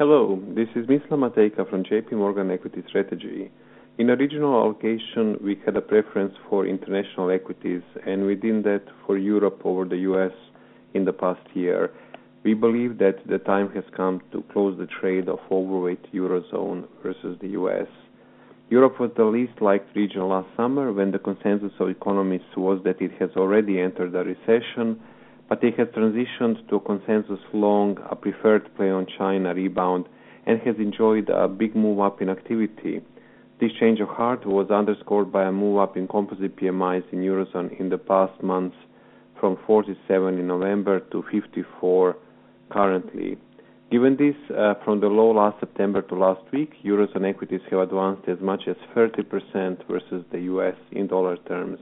Hello, this is Mislav Matejka from JP Morgan Equity Strategy. In original allocation, we had a preference for international equities, and within that, for Europe over the U.S. in the past year. We believe that the time has come to close the trade of overweight Eurozone versus the U.S. Europe was the least liked region last summer when the consensus of economists was that it has already entered a recession, but it has transitioned to a consensus long, a preferred play on China rebound, and has enjoyed a big move up in activity. This change of heart was underscored by a move up in composite PMIs in Eurozone in the past months from 47 in November to 54 currently. Given this, uh, from the low last September to last week, Eurozone equities have advanced as much as 30% versus the U.S. in dollar terms.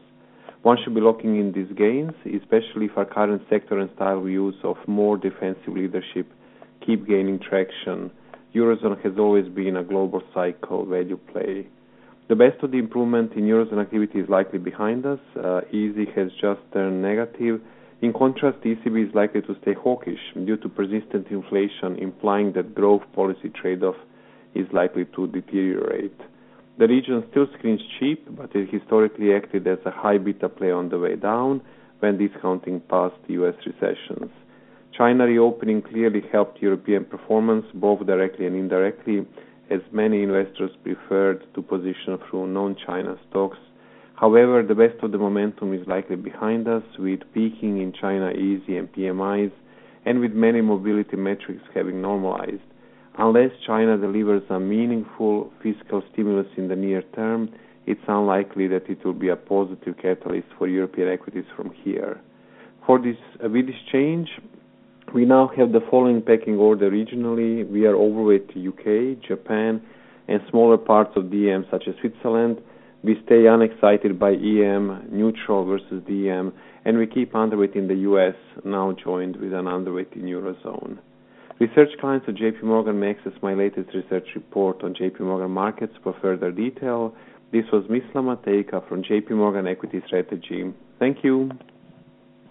One should be locking in these gains, especially if our current sector and style views of more defensive leadership keep gaining traction. Eurozone has always been a global cycle value play. The best of the improvement in Eurozone activity is likely behind us. Uh, CESI has just turned negative. In contrast, the ECB is likely to stay hawkish due to persistent inflation, implying that growth policy trade-off is likely to deteriorate. The region still screens cheap, but it historically acted as a high beta play on the way down when discounting past U.S. recessions. China reopening clearly helped European performance, both directly and indirectly, as many investors preferred to position through non-China stocks However, the best of the momentum is likely behind us, with peaking in China CESI and PMIs, and with many mobility metrics having normalized. Unless China delivers a meaningful fiscal stimulus in the near term, it's unlikely that it will be a positive catalyst for European equities from here. For this, uh, with this change, we now have the following pecking order regionally. We are overweight to U.K., Japan, and smaller parts of DM, such as Switzerland. We stay unexcited by EM, neutral versus DM, and we keep underweight in the U.S., now joined with an underweight in Eurozone. Research clients at JP Morgan may access my latest research report on JP Morgan markets for further detail. This was Matejka from JP Morgan Equity Strategy. Thank you.